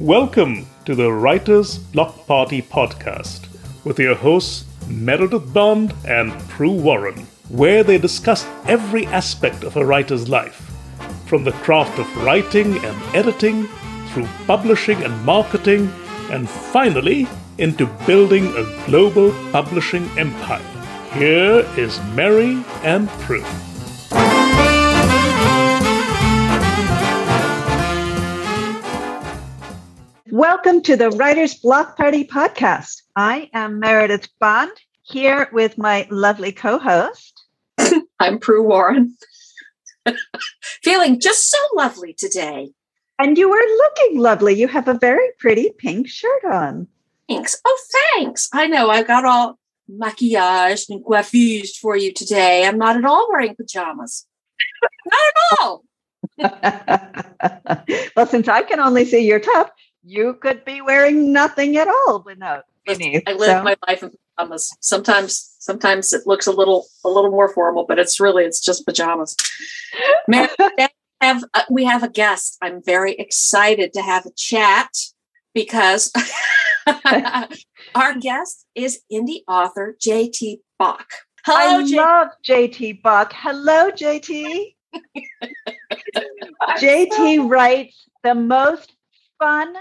Welcome to the Writers Block Party podcast with your hosts Meredith Bond and Pru Warren, where they discuss every aspect of a writer's life, from the craft of writing and editing, through publishing and marketing, and finally into building a global publishing empire. Here is Merry and Pru. Welcome to the Writers Block Party podcast. I am Meredith Bond here with my lovely co host. I'm Pru Warren. Feeling just so lovely today. And you are looking lovely. You have a very pretty pink shirt on. Thanks. Oh, thanks. I know I got all maquillaged and coiffed for you today. I'm not at all wearing pajamas. not at all. well, since I can only see your top, you could be wearing nothing at all without beneath. I live so. my life in pajamas. Sometimes, sometimes it looks a little, a little more formal, but it's really, it's just pajamas. Merry, have uh, we have a guest. I'm very excited to have a chat because our guest is indie author JT Bock. Hello, I J- love JT Bock. Hello, JT. JT writes the most fun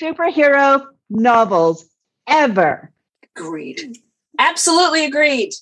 superhero novels ever. Agreed. Absolutely agreed.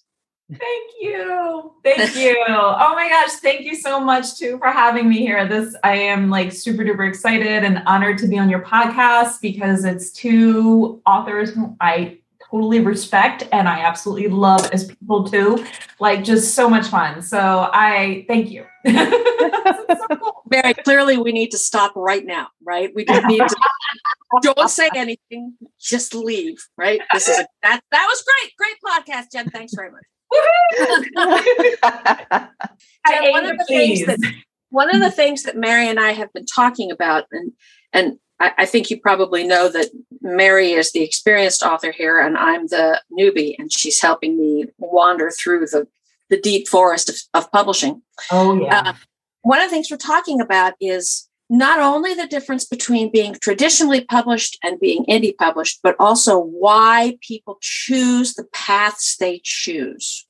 Thank you. Thank you. oh my gosh. Thank you so much too for having me here. This I am like super duper excited and honored to be on your podcast because it's two authors who I totally respect and I absolutely love as people too. Like just so much fun. So I thank you. Very clearly we need to stop right now, right? We don't need to don't say anything, just leave, right? This is a, that that was great. Great podcast, Jen. Thanks very much. Jen, one of the things that one of the things that Merry and I have been talking about, and and I, I, think you probably know that Merry is the experienced author here, and I'm the newbie, and she's helping me wander through the the deep forest of, of publishing. Oh yeah. Uh, one of the things we're talking about is not only the difference between being traditionally published and being indie published, but also why people choose the paths they choose.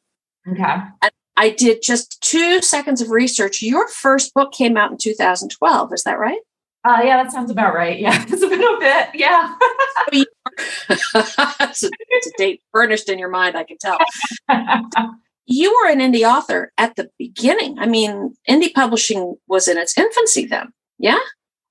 Okay. And I did just two seconds of research. Your first book came out in 2012. Is that right? Uh, yeah, that sounds about right. Yeah, it's been a bit. Yeah. it's, a, it's a date furnished in your mind, I can tell. you were an indie author at the beginning. I mean, indie publishing was in its infancy then. Yeah.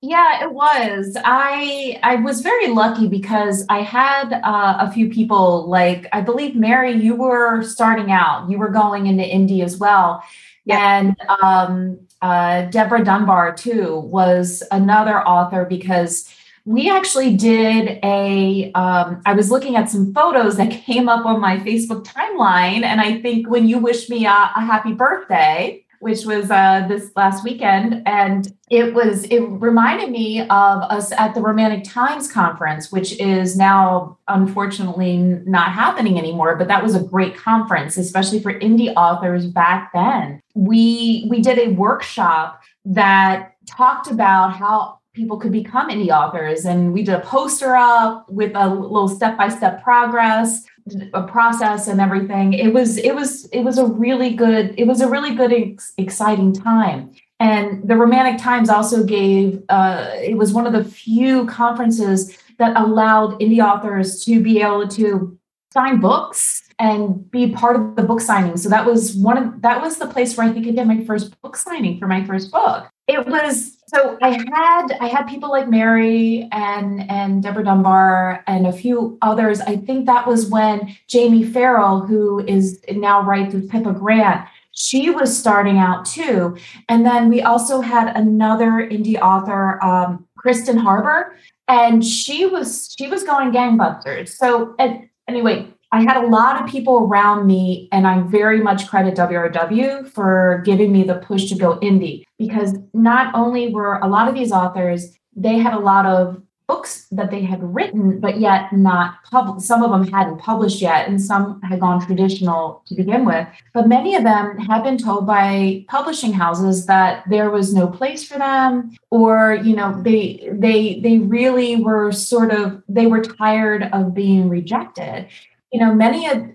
Yeah, it was. I I was very lucky because I had uh, a few people like I believe Merry, you were starting out. You were going into indie as well, yeah. and um, uh, Deborah Dunbar too was another author because we actually did a. Um, I was looking at some photos that came up on my Facebook timeline, and I think when you wished me a, a happy birthday, which was uh, this last weekend, and it was it reminded me of us at the Romantic Times conference, which is now unfortunately not happening anymore. But that was a great conference, especially for indie authors back then. We we did a workshop that talked about how people could become indie authors and we did a poster up with a little step-by-step progress a process and everything. It was it was it was a really good it was a really good ex- exciting time. And the romantic times also gave uh, it was one of the few conferences that allowed indie authors to be able to sign books and be part of the book signing. So that was one of that was the place where i think i did my first book signing for my first book it was so I had I had people like Merry and and Deborah Dunbar and a few others. I think that was when Jamie Farrell, who is now writes with Pippa Grant, she was starting out too. And then we also had another indie author, um, Kristen Harbor, and she was she was going gangbusters. So and, anyway, I had a lot of people around me, and I very much credit WRW for giving me the push to go indie because not only were a lot of these authors, they had a lot of books that they had written, but yet not published. Some of them hadn't published yet, and some had gone traditional to begin with. But many of them had been told by publishing houses that there was no place for them, or you know, they they they really were sort of they were tired of being rejected you know, many of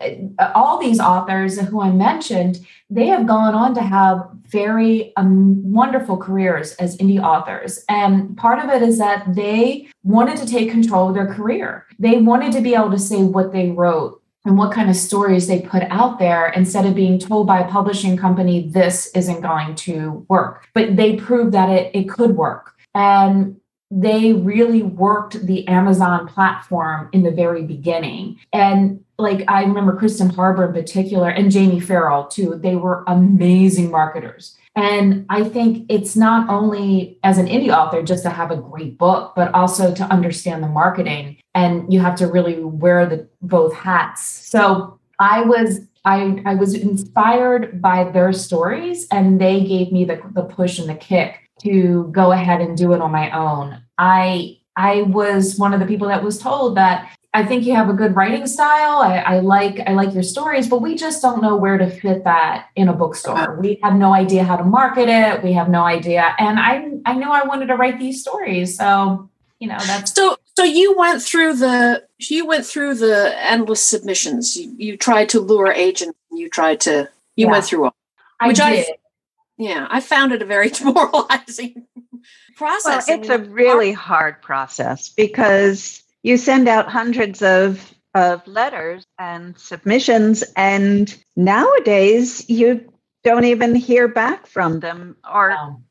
all these authors who I mentioned, they have gone on to have very um, wonderful careers as indie authors. And part of it is that they wanted to take control of their career. They wanted to be able to say what they wrote and what kind of stories they put out there instead of being told by a publishing company, this isn't going to work. But they proved that it, it could work. And they really worked the Amazon platform in the very beginning. And like I remember Kristen Harber in particular and Jamie Farrell too, they were amazing marketers. And I think it's not only as an indie author just to have a great book, but also to understand the marketing. And you have to really wear the both hats. So I was I, I was inspired by their stories and they gave me the, the push and the kick to go ahead and do it on my own. I I was one of the people that was told that I think you have a good writing style. I, I, like I like your stories, but we just don't know where to fit that in a bookstore. Uh-huh. We have no idea how to market it. We have no idea. And I I knew I wanted to write these stories. So, you know, that's so so you went through the you went through the endless submissions. You, you tried to lure agents. You tried to you yeah. went through all which I, did. I yeah, I found it a very demoralizing process. Well, it's a really hard process because you send out hundreds of of letters and submissions and nowadays you don't even hear back from them or no,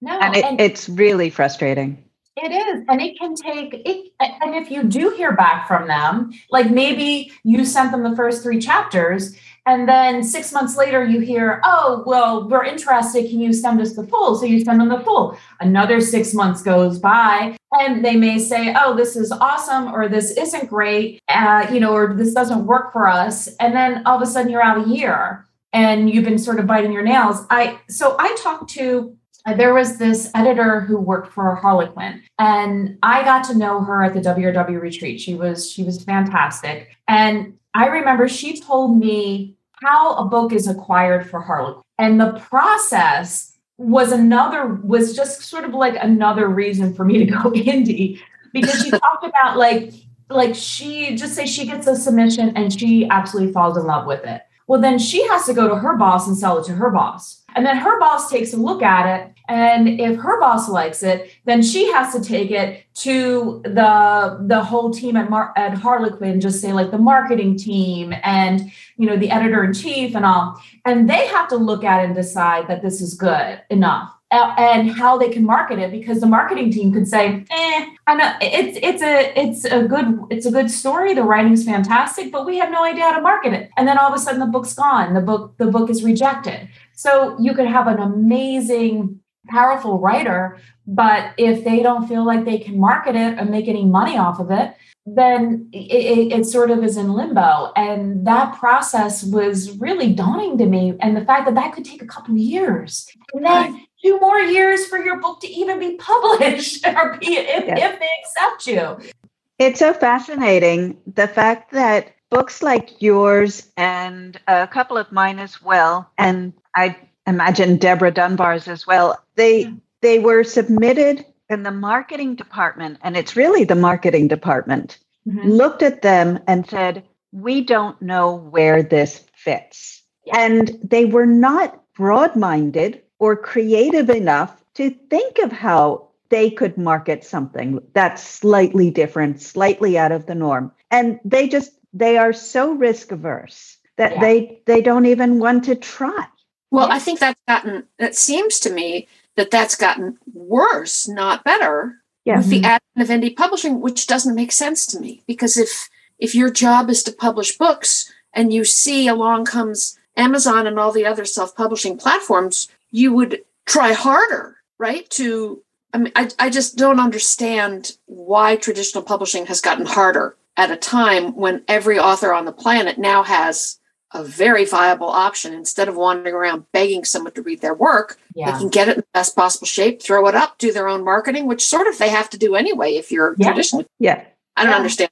no. and, it, and it's really frustrating it is and it can take it and if you do hear back from them like maybe you sent them the first three chapters and then six months later, you hear, oh, well, we're interested. Can you send us the full? So you send them the full. Another six months goes by, and they may say, oh, this is awesome, or this isn't great, uh, you know, or this doesn't work for us. And then all of a sudden, you're out a year and you've been sort of biting your nails. I so I talked to uh, there was this editor who worked for Harlequin, and I got to know her at the WRW retreat. She was she was fantastic, and I remember she told me how a book is acquired for Harlequin. And the process was another, was just sort of like another reason for me to go indie because she talked about like, like she just say she gets a submission and she absolutely falls in love with it. Well, then she has to go to her boss and sell it to her boss. And then her boss takes a look at it. And if her boss likes it, then she has to take it to the the whole team at, Mar- at Harlequin, just say like the marketing team and you know the editor in chief and all. And they have to look at it and decide that this is good enough and how they can market it because the marketing team could say, "Eh, I know it's it's a it's a good it's a good story. The writing's fantastic, but we have no idea how to market it." And then all of a sudden, the book's gone. The book the book is rejected. So you could have an amazing, powerful writer, but if they don't feel like they can market it or make any money off of it, then it, it, sort of is in limbo. And that process was really daunting to me. And the fact that that could take a couple of years. And then two more years for your book to even be published or be, if, if they accept you. It's so fascinating the fact that books like yours and a couple of mine as well, and I imagine Deborah Dunbar's as well, they they were submitted in the marketing department, and it's really the marketing department, mm-hmm. looked at them and said, We don't know where this fits. And they were not broad minded or creative enough to think of how they could market something that's slightly different, slightly out of the norm. And they just they are so risk averse that yeah. they they don't even want to try. Well, yes. I think that's gotten it seems to me that that's gotten worse, not better. Yeah. With mm-hmm. the advent of indie publishing, which doesn't make sense to me because if if your job is to publish books and you see along comes Amazon and all the other self-publishing platforms you would try harder, right? To, I mean, I, I just don't understand why traditional publishing has gotten harder at a time when every author on the planet now has a very viable option instead of wandering around begging someone to read their work. Yeah. They can get it in the best possible shape, throw it up, do their own marketing, which sort of they have to do anyway if you're Yeah. traditional. Yeah. I don't Yeah. understand.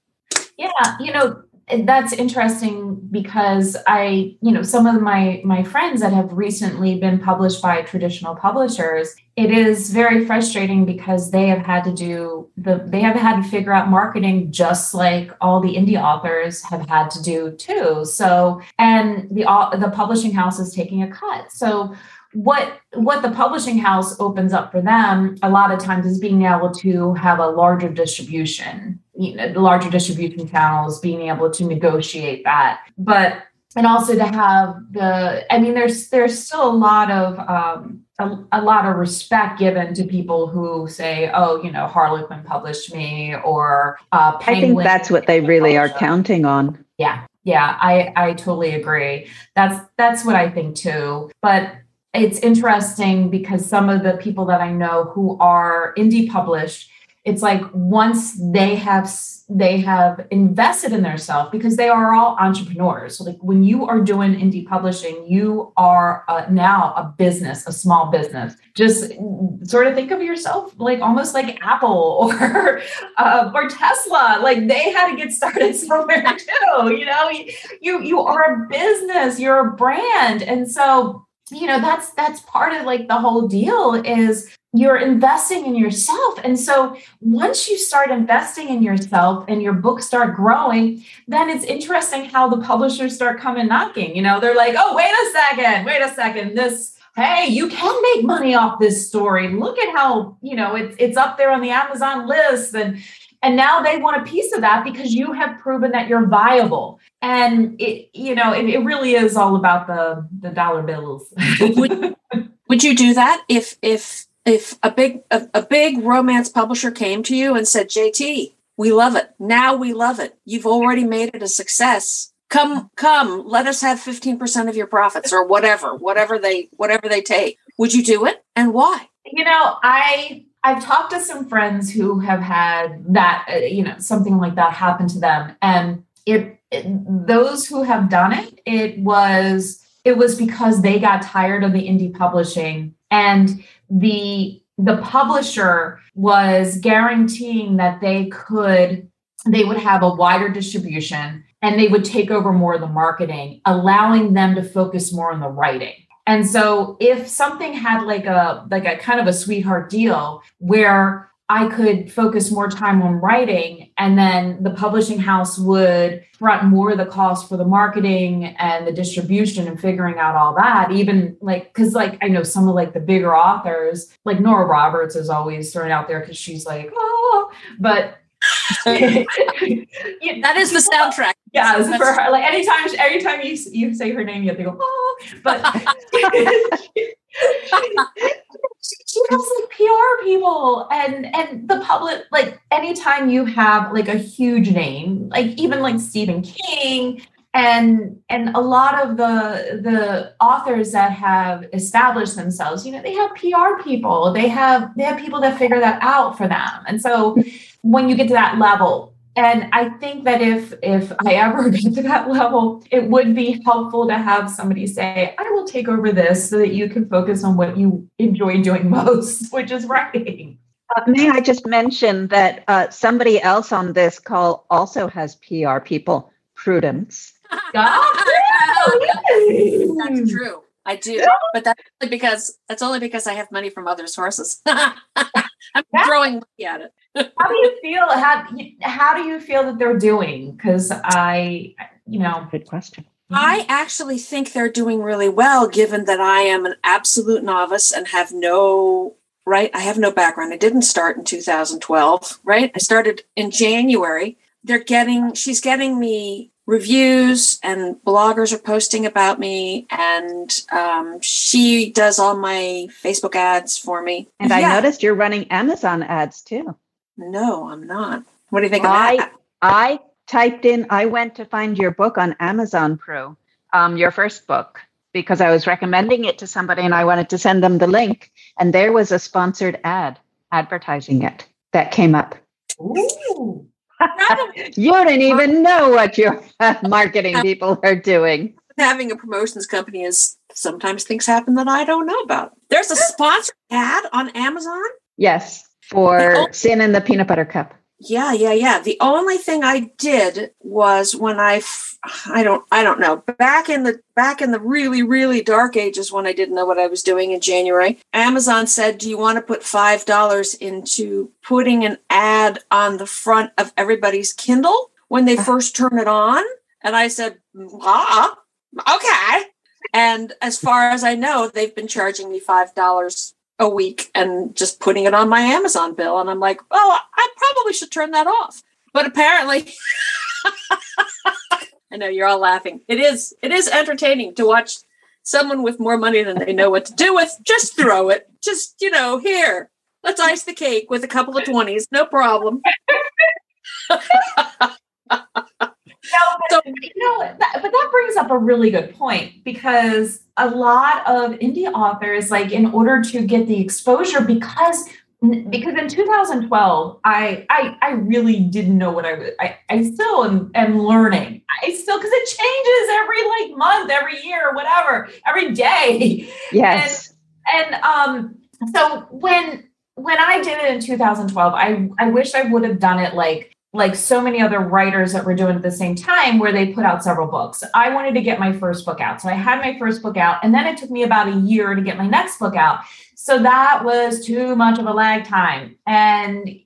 Yeah, you know, that's interesting because I, you know, some of my my friends that have recently been published by traditional publishers, it is very frustrating because they have had to do the they have had to figure out marketing just like all the indie authors have had to do too. So, and the the publishing house is taking a cut. So, what what the publishing house opens up for them a lot of times is being able to have a larger distribution you know the larger distribution channels being able to negotiate that but and also to have the i mean there's there's still a lot of um a, a lot of respect given to people who say oh you know harlequin published me or uh I think that's what they really are counting on. yeah, yeah, I I totally agree. That's that's what I think too. But it's interesting because some of the people that I know who are indie published, it's like once they have they have invested in themselves because they are all entrepreneurs. So like when you are doing indie publishing, you are uh, now a business, a small business. Just sort of think of yourself like almost like Apple or uh, or Tesla. Like they had to get started somewhere too. You know, you you are a business, you're a brand, and so you know that's that's part of like the whole deal is you're investing in yourself. And so once you start investing in yourself and your books start growing then it's interesting how the publishers start coming knocking. You know they're like oh wait a second wait a second. This hey you can make money off this story. Look at how you know it's it's up there on the amazon list. And and now they want a piece of that because you have proven that you're viable. And it you know it, it really is all about the the dollar bills. Would- Would you do that if if if a big a, a big romance publisher came to you and said, "JT, we love it. Now we love it. You've already made it a success. Come come, let us have 15% of your profits or whatever, whatever they whatever they take." Would you do it? And why? you know i i've talked to some friends who have had that uh, you know something like that happen to them and it, it those who have done it it was it was because they got tired of the indie publishing and the the publisher was guaranteeing that they could they would have a wider distribution and they would take over more of the marketing allowing them to focus more on the writing. And so if something had like a like a kind of a sweetheart deal where I could focus more time on writing and then the publishing house would front more of the cost for the marketing and the distribution and figuring out all that. Even like cuz like I know some of like the bigger authors like Nora Roberts is always thrown out there cuz she's like oh but That is the soundtrack. yeah, That's- for her. Like anytime, anytime you you say her name, you have to go. Oh, but she has like PR people and and the public. Like anytime you have like a huge name, like even like Stephen King and and a lot of the the authors that have established themselves, you know, they have PR people. They have they have people that figure that out for them, and so when you get to that level and i think that if if i ever get to that level it would be helpful to have somebody say i will take over this so that you can focus on what you enjoy doing most which is writing Uh, may I just mention that uh, somebody else on this call also has PR people, Prudence. That's true. I do, but that's only because that's only because I have money from other sources. I'm Yeah. throwing money at it. how do you feel how, how do you feel that they're doing because i you know Good question. I actually think they're doing really well, given that I am an absolute novice and have no right. I have no background. I didn't start in 2012. Right, I started in January. They're getting. She's getting me reviews, and bloggers are posting about me, and um, she does all my Facebook ads for me. And I noticed you're running Amazon ads too. No, I'm not. What do you think of I that? I typed in. I went to find your book on Amazon Pru, um, your first book, because I was recommending it to somebody, and I wanted to send them the link. And there was a sponsored ad advertising it that came up. Ooh. You didn't even know what your marketing people are doing. having a promotions company is sometimes things happen that I don't know about. There's a sponsored ad on Amazon. Yes, for. Sin in the Peanut Butter Cup. Yeah, yeah, yeah. The only thing I did was when I, f- I don't, I don't know. Back in the back in the really, really dark ages when I didn't know what I was doing in January, Amazon said, "Do you want to put five dollars into putting an ad on the front of everybody's Kindle when they first turn it on?" And I said, "Ah, okay." And as far as I know, they've been charging me five dollars a week and just putting it on my Amazon bill. And I'm like, oh, I probably should turn that off. But apparently, I know you're all laughing. It is it is entertaining to watch someone with more money than they know what to do with. Just throw it. Just you know, here. Let's ice the cake with a couple of twenties. No problem. No, but, you know, that, but that brings up a really good point because a lot of indie authors, like, in order to get the exposure, because because in 2012, I I, I really didn't know what I was. I, I still am, am learning. I still because it changes every like month, every year, whatever, every day. Yes. And um, so when when I did it in 2012, I I wish I would have done it like like so many other writers that were doing at the same time where they put out several books. I wanted to get my first book out. So I had my first book out and then it took me about a year to get my next book out. So that was too much of a lag time. And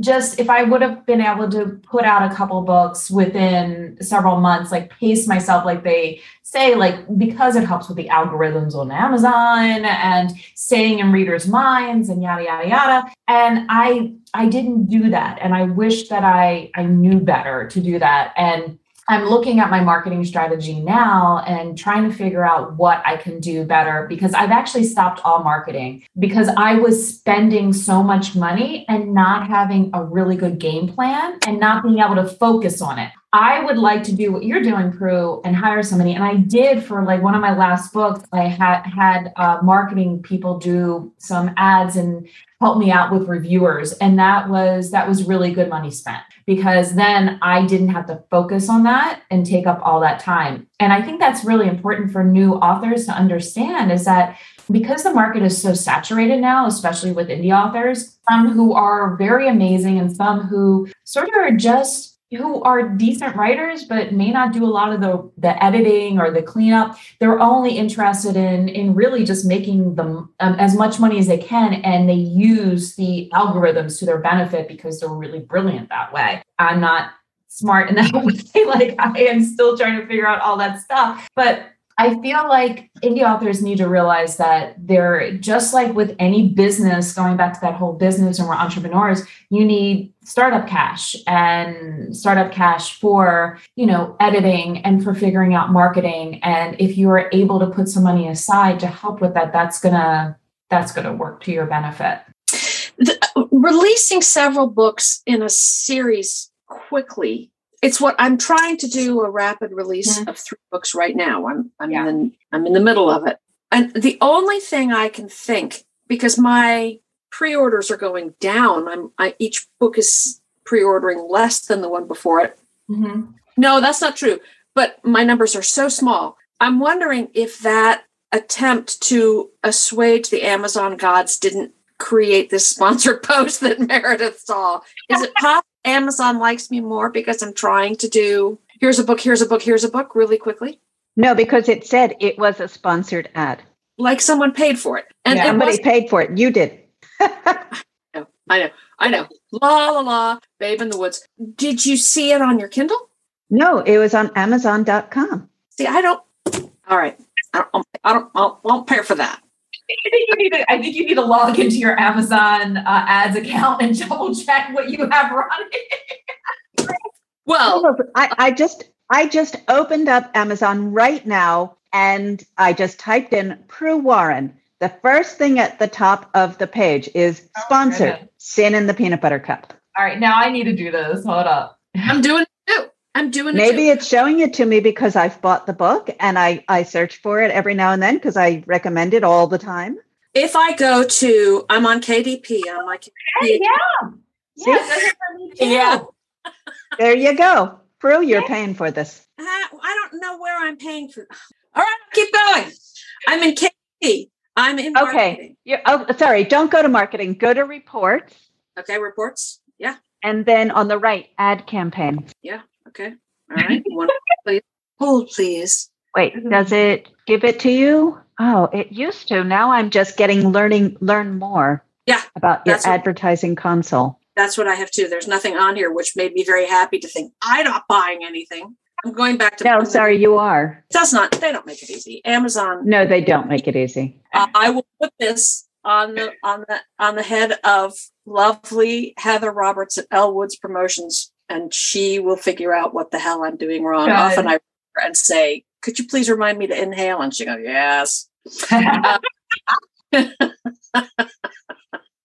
just if I would have been able to put out a couple books within several months, like pace myself like they say, like because it helps with the algorithms on Amazon and staying in readers' minds and yada yada yada. And I I didn't do that. And I wish that I I knew better to do that. And I'm looking at my marketing strategy now and trying to figure out what I can do better because I've actually stopped all marketing because I was spending so much money and not having a really good game plan and not being able to focus on it. I would like to do what you're doing, Pru, and hire somebody. And I did for like one of my last books. I had had uh, marketing people do some ads and help me out with reviewers, and that was that was really good money spent because then I didn't have to focus on that and take up all that time. And I think that's really important for new authors to understand is that because the market is so saturated now, especially with indie authors, some who are very amazing and some who sort of are just who are decent writers but may not do a lot of the the editing or the cleanup. They're only interested in in really just making them um, as much money as they can and they use the algorithms to their benefit because they're really brilliant that way. I'm not smart in that way like i am still trying to figure out all that stuff. But I feel like indie authors need to realize that they're just like with any business, going back to that whole business and we're entrepreneurs, you need startup cash and startup cash for, you know, editing and for figuring out marketing. And if you are able to put some money aside to help with that, that's gonna that's gonna work to your benefit. The, releasing several books in a series quickly it's what I'm trying to do a rapid release Mhm. of three books right now. I'm I'm Yeah. in I'm in the middle of it. And the only thing I can think because my pre-orders are going down. I'm I each book is pre-ordering less than the one before it. Mm-hmm. No, that's not true. But my numbers are so small. I'm wondering if that attempt to assuage the Amazon gods didn't create this sponsored post that Meredith saw. Is it possible Amazon likes me more because I'm trying to do here's a book, here's a book, here's a book really quickly? No, because it said it was a sponsored ad. Like someone paid for it. And Yeah. Somebody paid for it. You did. I know, I know. La la la, babe in the woods. Did you see it on your Kindle? No, it was on Amazon.com. See, I don't all right. I don't I don't I won't pay for that. I think you need to. I think you need to log into your Amazon uh, ads account and double check what you have running. Well, I, I just I just opened up Amazon right now and I just typed in Pru Warren. The first thing at the top of the page is oh, sponsored good. Sin in the Peanut Butter Cup. All right, now I need to do this. Hold up. I'm doing it too. I'm doing it Maybe too. it's showing it to me because I've bought the book and I, I search for it every now and then because I recommend it all the time. If I go to, I'm on KDP. I'm like, Hey, yeah, yeah, it does it for me too. Yeah. There you go. Pru, you're paying for this. Uh, I don't know where I'm paying for. All right, keep going. I'm in KDP. I'm in okay. marketing. Oh, sorry. Don't go to marketing. Go to reports, Okay, reports. Yeah. and then on the right, ad campaign. Yeah. Okay. All right. One, please. Hold, please. Wait, Mhm. does it give it to you? Oh, it used to. Now I'm just getting learning, learn more. Yeah, about your what- advertising console. That's what I have too. There's nothing on here, which made me very happy to think I'm not buying anything. I'm going back to. No, sorry, you are. That's not. They don't make it easy. Amazon. No, they don't make it easy. Uh, I will put this on the on the on the head of lovely Heather Roberts at Elwood's Promotions, and she will figure out what the hell I'm doing wrong. Good. Often I and say, "Could you please remind me to inhale?" And she goes, "Yes."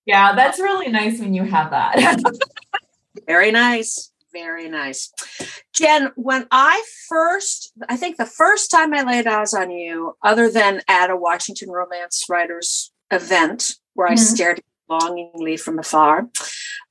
yeah, that's really nice when you have that. Very nice. Very nice. Jen, when I first, I think the first time I laid eyes on you, other than at a Washington Romance Writers event where I Mhm. stared longingly from afar,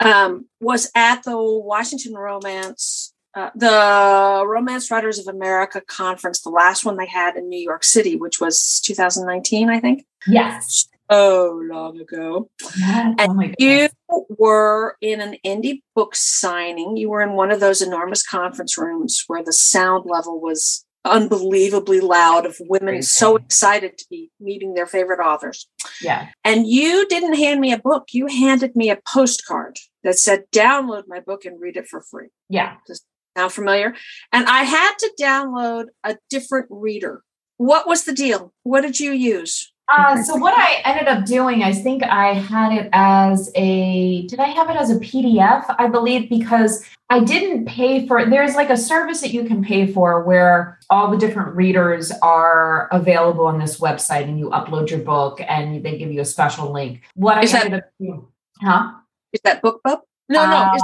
um, was at the Washington Romance, uh, the Romance Writers of America conference, the last one they had in New York City, which was 2019, I think. yes. Oh, long ago. Yes. Oh my You were in an indie book signing. You were in one of those enormous conference rooms where the sound level was unbelievably loud of women Crazy. so excited to be meeting their favorite authors. Yeah. And you didn't hand me a book, you handed me a postcard that said, download my book and read it for free. Yeah. Does sound familiar? And I had to download a different reader. What was the deal? What did you use? Uh, so what I ended up doing, I think I had it as a, did I have it as a PDF? I believe because I didn't pay for There's like a service that you can pay for where all the different readers are available on this website and you upload your book and they give you a special link. What Is I that- ended up doing, huh? Is that BookBub? No, no, Uh,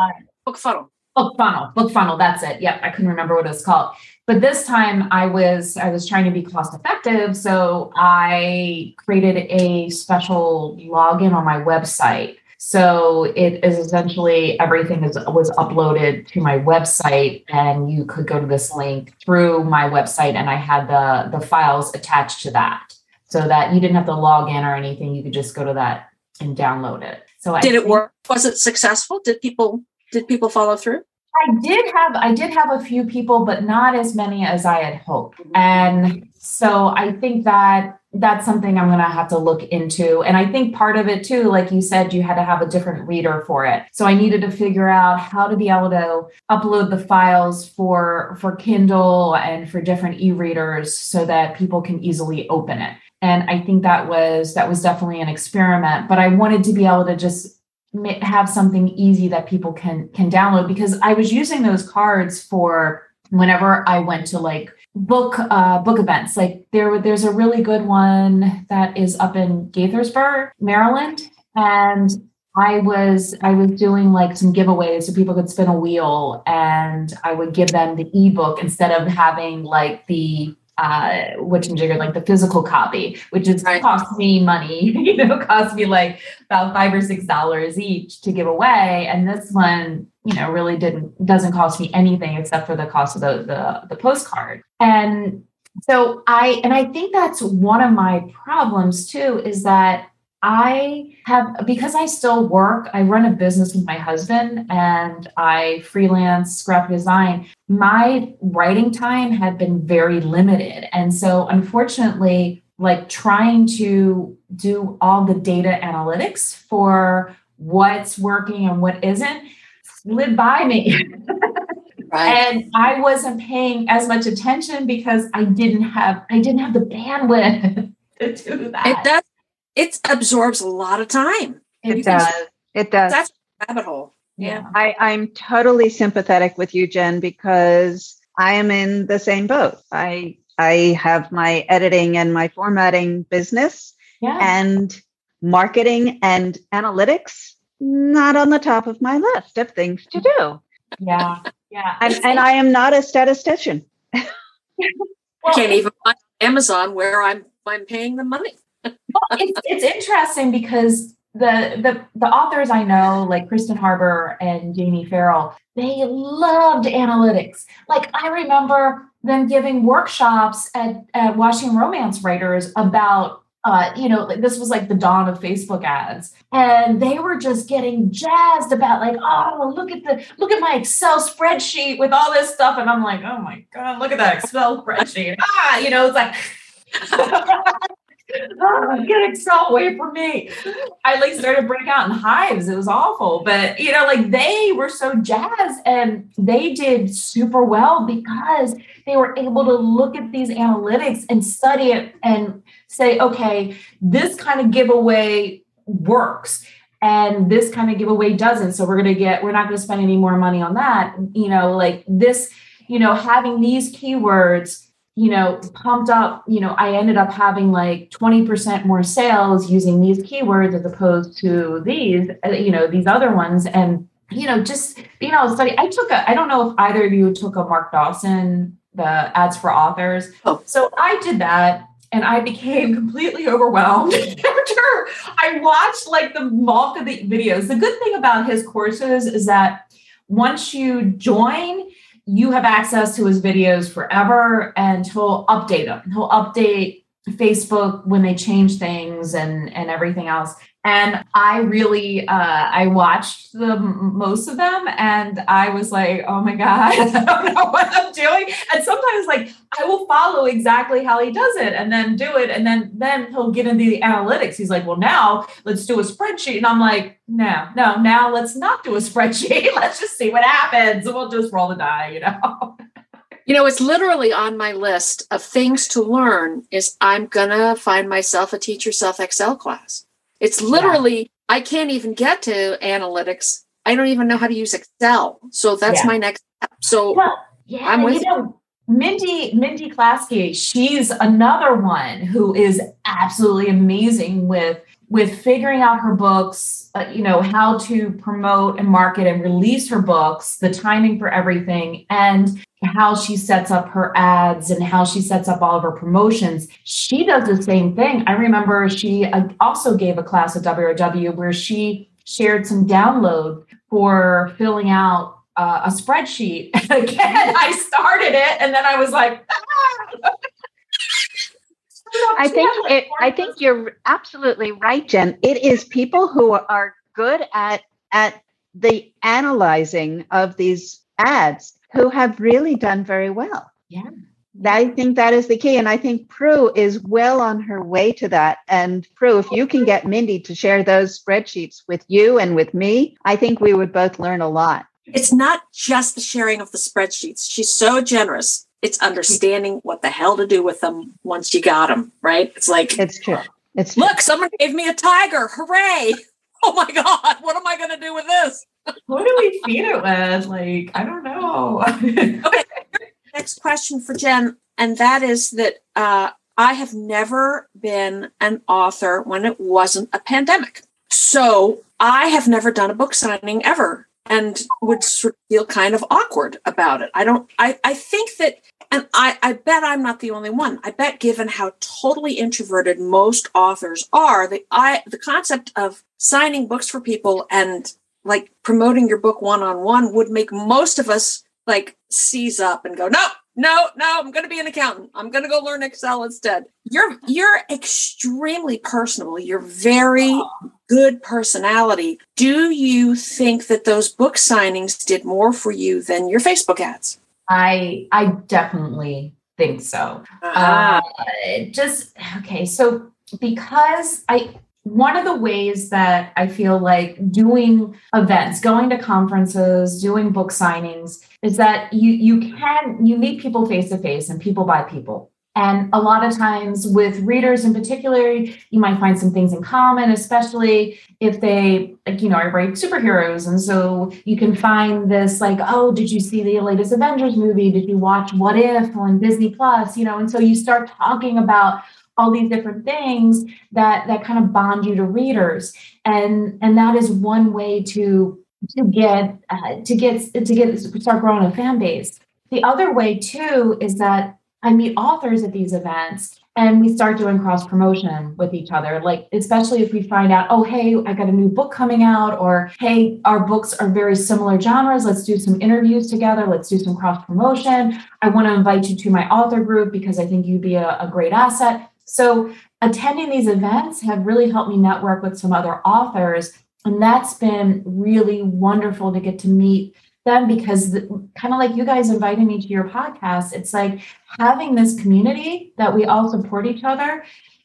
BookFunnel. book funnel book funnel that's it yep i couldn't remember what it was called but this time i was i was trying to be cost effective so i created a special login on my website so it is essentially everything is was uploaded to my website and you could go to this link through my website and i had the the files attached to that so that you didn't have to log in or anything you could just go to that and download it so I Did it think- work? Was it successful? Did people did people follow through? I did have I did have a few people, but not as many as I had hoped. Mm-hmm. And so I think that that's something I'm gonna have to look into. And I think part of it too, like you said, you had to have a different reader for it. So I needed to figure out how to be able to upload the files for for Kindle and for different e-readers so that people can easily open it. And I think that was that was definitely an experiment. But I wanted to be able to just have something easy that people can can download because I was using those cards for whenever I went to like book uh book events. Like there there's a really good one that is up in Gaithersburg Maryland and I was I was doing like some giveaways so people could spin a wheel and I would give them the ebook instead of having like the uh which jigger like the physical copy which is Right. cost me money you know cost me like about five or six dollars each to give away and this one you know really didn't doesn't cost me anything except for the cost of the the, the postcard and so i and i think that's one of my problems too is that I have, because I still work, I run a business with my husband and I freelance graphic design. My writing time had been very limited. And so, unfortunately, like trying to do all the data analytics for what's working and what isn't slid by me. and I wasn't paying as much attention because I didn't have I didn't have the bandwidth to do that. It does. It absorbs a lot of time. It You can- does. It does. That's a rabbit hole. Yeah. I, I'm totally sympathetic with you, Jen, because I am in the same boat. I I have my editing and my formatting business Yeah. and marketing and analytics not on the top of my list of things to do. yeah. Yeah. And, and I am not a statistician. Well, Can't even find Amazon where I'm I'm paying the money. It's, it's interesting because the the the authors I know, like Kristen Harber and Jamie Farrell, they loved analytics. Like I remember them giving workshops at, at Washington Romance Writers about uh, you know, this was like the dawn of Facebook ads, and they were just getting jazzed about like, oh, look at the look at my Excel spreadsheet with all this stuff, and I'm like, oh my god, look at that Excel spreadsheet. ah, you know, it's like. oh, get Excel away from me. I like started breaking out in hives. It was awful. But you know, like they were so jazzed and they did super well because they were able to look at these analytics and study it and say, okay, this kind of giveaway works and this kind of giveaway doesn't. So we're to get, we're not to spend any more money on that. You know, like this, you know, having these keywords, you know, pumped up, you know, I ended up having like 20% more sales using these keywords as opposed to these, uh, you know, these other ones. And, you know, just being able to study. I took a, I don't know if either of you took a Mark Dawson, the ads for authors. Oh. So I did that and I became completely overwhelmed after I watched like the bulk of the videos. The good thing about his courses is that once you join, you have access to his videos forever and he'll update them. He'll update Facebook when they change things and and everything else and i really uh, i watched the most of them and i was like oh my god i don't know what i'm doing. And sometimes like i will follow exactly how he does it and then do it and then then he'll get into the analytics. He's like well now let's do a spreadsheet. And i'm like no no now let's not do a spreadsheet. Let's just see what happens. We'll just roll the die you know? You know, it's literally on my list of things to learn is I'm to find myself a teach yourself Excel class. It's literally, yeah. I can't even get to analytics. I don't even know how to use Excel. So that's yeah. my next step. So well, yeah, I'm with you. Know, Mindy, Mindy Klasky, she's another one who is absolutely amazing with with figuring out her books, uh, you know, how to promote and market and release her books, the timing for everything, and how she sets up her ads and how she sets up all of her promotions. She does the same thing. I remember she uh, also gave a class at WRW where she shared some download for filling out uh, a spreadsheet. Again, I started it and then I was like, ah! I think it, I think you're absolutely right, Jen. It is people who are good at at the analyzing of these ads who have really done very well. Yeah. I think that is the key. And I think Pru is well on her way to that. And Pru, if you can get Mindy to share those spreadsheets with you and with me, I think we would both learn a lot. It's not just the sharing of the spreadsheets. She's so generous. It's understanding what the hell to do with them once you got them, right? It's like, it's true. It's true. look, someone gave me a tiger. Hooray. Oh my God. What am I going to do with this? What do we feed it with? Like, I don't know. okay. Next question for Jen, and that is that uh, I have never been an author when it wasn't a pandemic. So I have never done a book signing ever and would sort of feel kind of awkward about it. I don't, I, I think that, and I, I bet I'm not the only one. I bet given how totally introverted most authors are, the, I, the concept of signing books for people and like promoting your book one on one would make most of us like seize up and go, no, no, no, I'm going to be an accountant. I'm going to go learn Excel instead. You're you're extremely personable. You're very good personality. Do you think that those book signings did more for you than your Facebook ads? I I definitely think so. Uh-huh. Uh, just okay, so because I one of the ways that I feel like doing events, going to conferences, doing book signings is that you you can you meet people face to face and people by people. And a lot of times with readers in particular, you might find some things in common, especially if they, like, you know, I write superheroes. And so you can find this like, oh, did you see the latest Avengers movie? Did you watch What If on Disney Plus? You know, and so you start talking about all these different things that that kind of bond you to readers. And and that is one way to to get uh, to get to get start growing a fan base. The other way too is that i meet authors at these events and we start doing cross promotion with each other. Like especially if we find out oh hey i got a new book coming out or hey our books are very similar genres. Let's do some interviews together. Let's do some cross promotion i want to invite you to my author group because i think you'd be a, a great asset so attending these events have really helped me network with some other authors and that's been really wonderful to get to meet them because the, kind of like you guys invited me to your podcast it's like having this community that we all support each other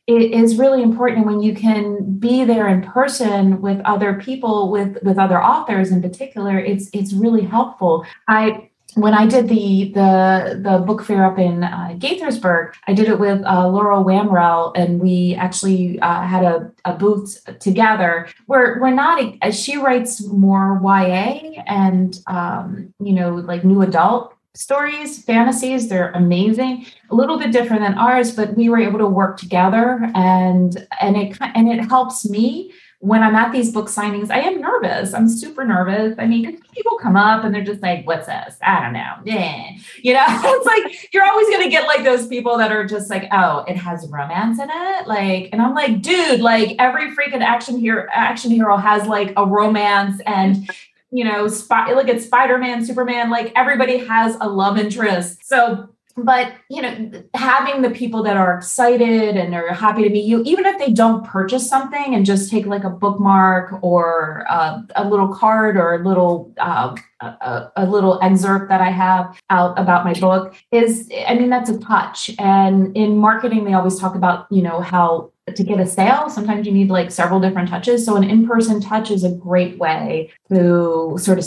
it is really important when you can be there in person with other people with with other authors in particular it's it's really helpful. I when I did the the the book fair up in uh, Gaithersburg, I did it with uh, Laurel Wamrell, and we actually uh, had a, a booth together. We're we're not as she writes more YA and um, you know like new adult stories, fantasies. They're amazing. A little bit different than ours, but we were able to work together, and and it and it helps me when I'm at these book signings, I am nervous. I'm super nervous. I mean, people come up and they're just like, what's this? I don't know. Yeah. You know, it's like you're always going to get like those people that are just like, oh, it has romance in it. Like, and I'm like, dude, like every freaking action hero, action hero has like a romance and you know, spy, look at Spider-Man, Superman, like everybody has a love interest. So but you know having the people that are excited and are happy to meet you even if they don't purchase something and just take like a bookmark or uh, a little card or a little uh, a, a, little excerpt that i have out about my book is i mean that's a touch. And in marketing they always talk about you know how to get a sale. Sometimes you need like several different touches. So an in-person touch is a great way to sort of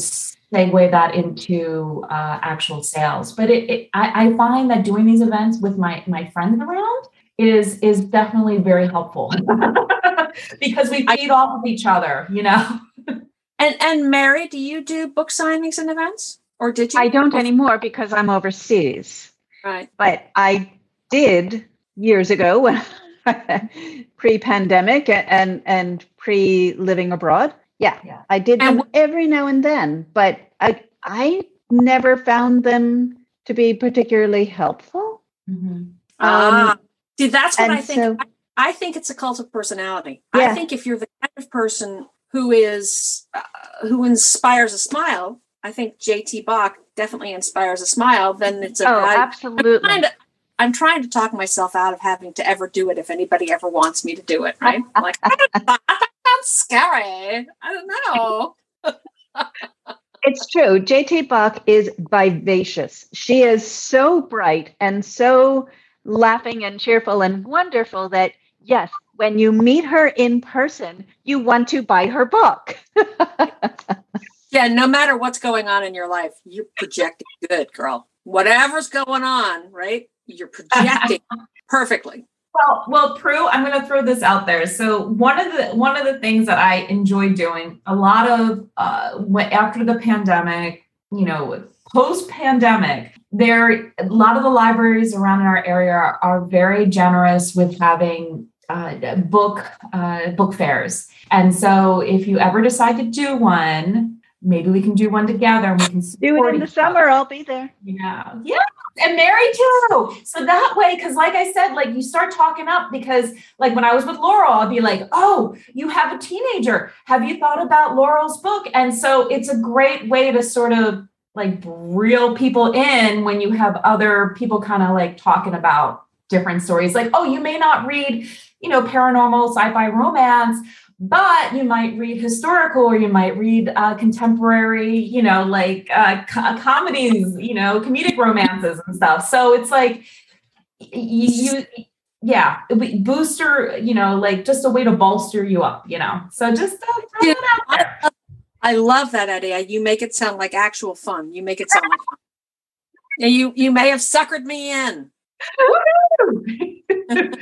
segue that into uh, actual sales. But it, it I, I, find that doing these events with my my friends around is is definitely very helpful because we feed I, off of each other, you know. and and Merry, do you do book signings and events, or did you? I don't anymore because I'm overseas. Right. But I did years ago when pre-pandemic and and pre-living abroad yeah, yeah. I did them every now and then, but I I never found them to be particularly helpful. Mm-hmm. Um, uh, see, that's what I think. So, I, I, think it's a cult of personality. Yeah. I think if you're the kind of person who is uh, who inspires a smile, I think JT Bock definitely inspires a smile. Then it's a oh, absolutely. I'm trying, to, I'm trying to talk myself out of having to ever do it if anybody ever wants me to do it. Right? like I, I sounds scary. I don't know. it's true. JT Bock is vivacious. She is so bright and so laughing and cheerful and wonderful that, yes, when you meet her in person, you want to buy her book. yeah, no matter what's going on in your life, you're projecting good, girl. Whatever's going on, right? You're projecting perfectly. Well, well, Pru, I'm going to throw this out there. So one of the one of the things that I enjoy doing a lot of uh, after the pandemic, you know, post pandemic, there a lot of the libraries around in our area are, are very generous with having uh, book uh, book fairs. And so if you ever decide to do one, maybe we can do one together and we can do it in the summer. I'll be there. Yeah. Yeah. And Merry too. So that way, because like I said, like you start talking up because like when I was with Laurel, I'll be like, oh, you have a teenager. Have you thought about Laurel's book? And so it's a great way to sort of like reel people in when you have other people kind of like talking about different stories. Like, oh, you may not read, you know, paranormal sci-fi romance, but you might read historical or you might read uh, contemporary you know like uh, co- comedies you know comedic romances and stuff. So it's like you, you yeah booster you know like just a way to bolster you up you know. So just uh, throw yeah, out there. I, I love that idea. You make it sound like actual fun. You make it sound like fun. Yeah you you may have suckered me in.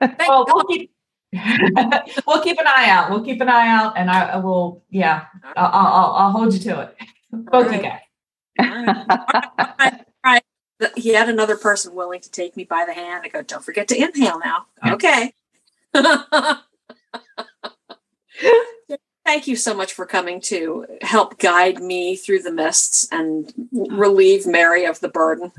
Well, we'll keep, we'll keep an eye out. We'll keep an eye out, and I, I will. Yeah, I'll, I'll, I'll, hold you to it. Both right. you guys. All right. All right. He had another person willing to take me by the hand. I go, don't forget to inhale now. Okay. Thank you so much for coming to help guide me through the mists and relieve Merry of the burden.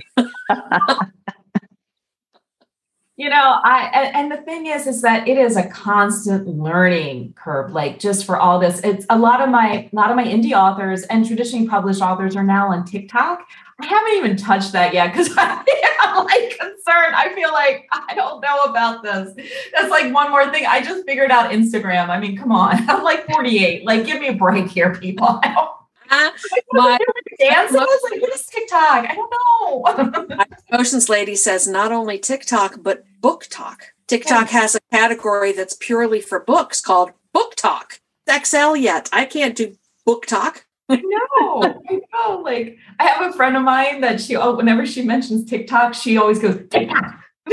You know i and, the thing is is that it is a constant learning curve like just for all this. It's a lot of my a lot of my indie authors and traditionally published authors are now on tiktok. I haven't even touched that yet because i'm like concerned. I feel like i don't know about this. That's like one more thing. I just figured out instagram. I mean come on. I'm like 48 like give me a break here people. I don't, ah, my dancing? Was like, what is TikTok? I don't know. Emotions lady says not only TikTok, but BookTok. TikTok yes. has a category that's purely for books called BookTok. Excel yet. I can't do BookTok. no, I know. Like I have a friend of mine that she oh, whenever she mentions TikTok, she always goes TikTok.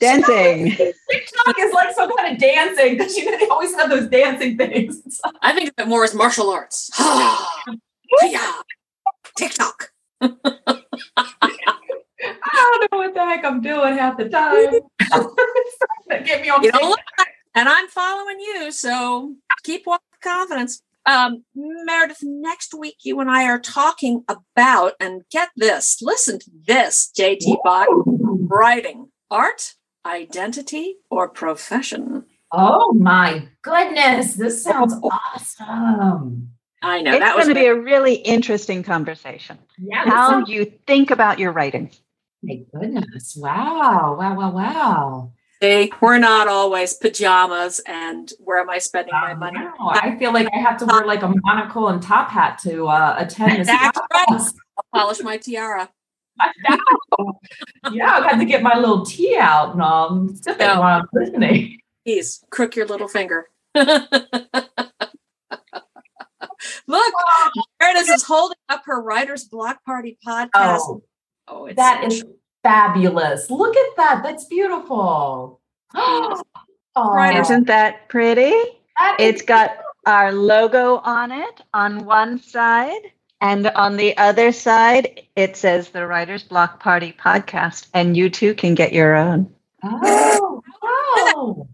dancing. TikTok is like some kind of dancing because you know they always have those dancing things. I think of it more as martial arts. yeah, TikTok. I don't know what the heck I'm doing half the time. Get me on. You know, and I'm following you, so keep walking with confidence. Um, Meredith, next week you and I are talking about, and get this, listen to this, JT Bock, writing, art, identity, or profession. Oh my goodness, this sounds awesome. I know it's that going to be a really interesting conversation. Yeah, how sounds- you think about your writing. My goodness! Wow! Wow! Wow! Wow! See, we're not always pajamas, and where am I spending my money? I feel like I have to wear like a monocle and top hat to uh, attend this. That's right. I'll polish my tiara. yeah, I've got to get my little tea out and um, sip while I'm listening. Please crook your little finger. Look, Meredith is holding up her Writer's Block Party podcast. Oh, oh that is fabulous. Look at that. That's beautiful. oh, Isn't that pretty? That it's got our logo on it on one side. And on the other side, it says the Writer's Block Party podcast, and you too can get your own. Oh, oh.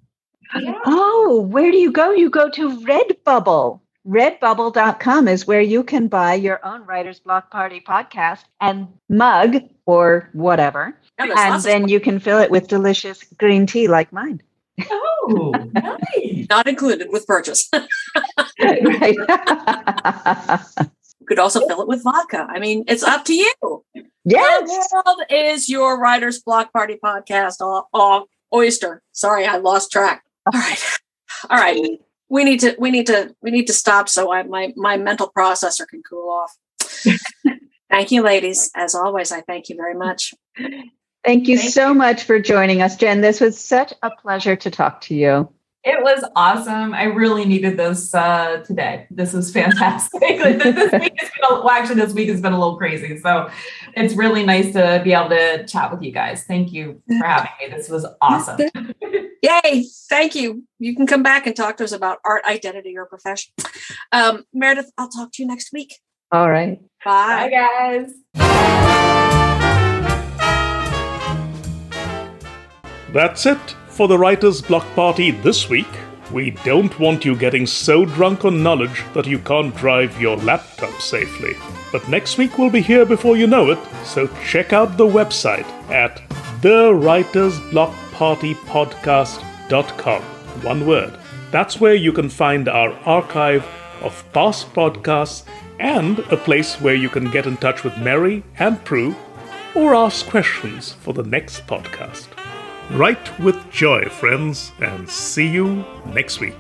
Yeah. Oh, where do you go? You go to Redbubble redbubble.com is where you can buy your own Writer's Block Party podcast and mug or whatever. and then you can fill it with delicious green tea like mine. Oh, nice. Not included with purchase. right. you could also fill it with vodka. I mean, it's up to you. Yes. The world is your Writer's Block Party podcast. Oh, oh, oyster. Sorry, I lost track. All right. All right we need to we need to we need to stop so I, my my mental processor can cool off. thank you, ladies. As always, I thank you very much. Thank you thank so you. much for joining us, Jen. This was such a pleasure to talk to you. It was awesome. I really needed this uh, today. This was fantastic. this week has been a, well, actually, this week has been a little crazy. So it's really nice to be able to chat with you guys. Thank you for having me. This was awesome. Yay. Thank you. You can come back and talk to us about art, identity, or profession. Um, Meredith, I'll talk to you next week. All right. Bye. Bye, guys. That's it for the Writer's Block Party this week. We don't want you getting so drunk on knowledge that you can't drive your laptop safely. But next week we'll be here before you know it, so check out the website at thewritersblockpartypodcast.com. One word. That's where you can find our archive of past podcasts and a place where you can get in touch with Merry and Pru or ask questions for the next podcast. Write with joy, friends, and see you next week.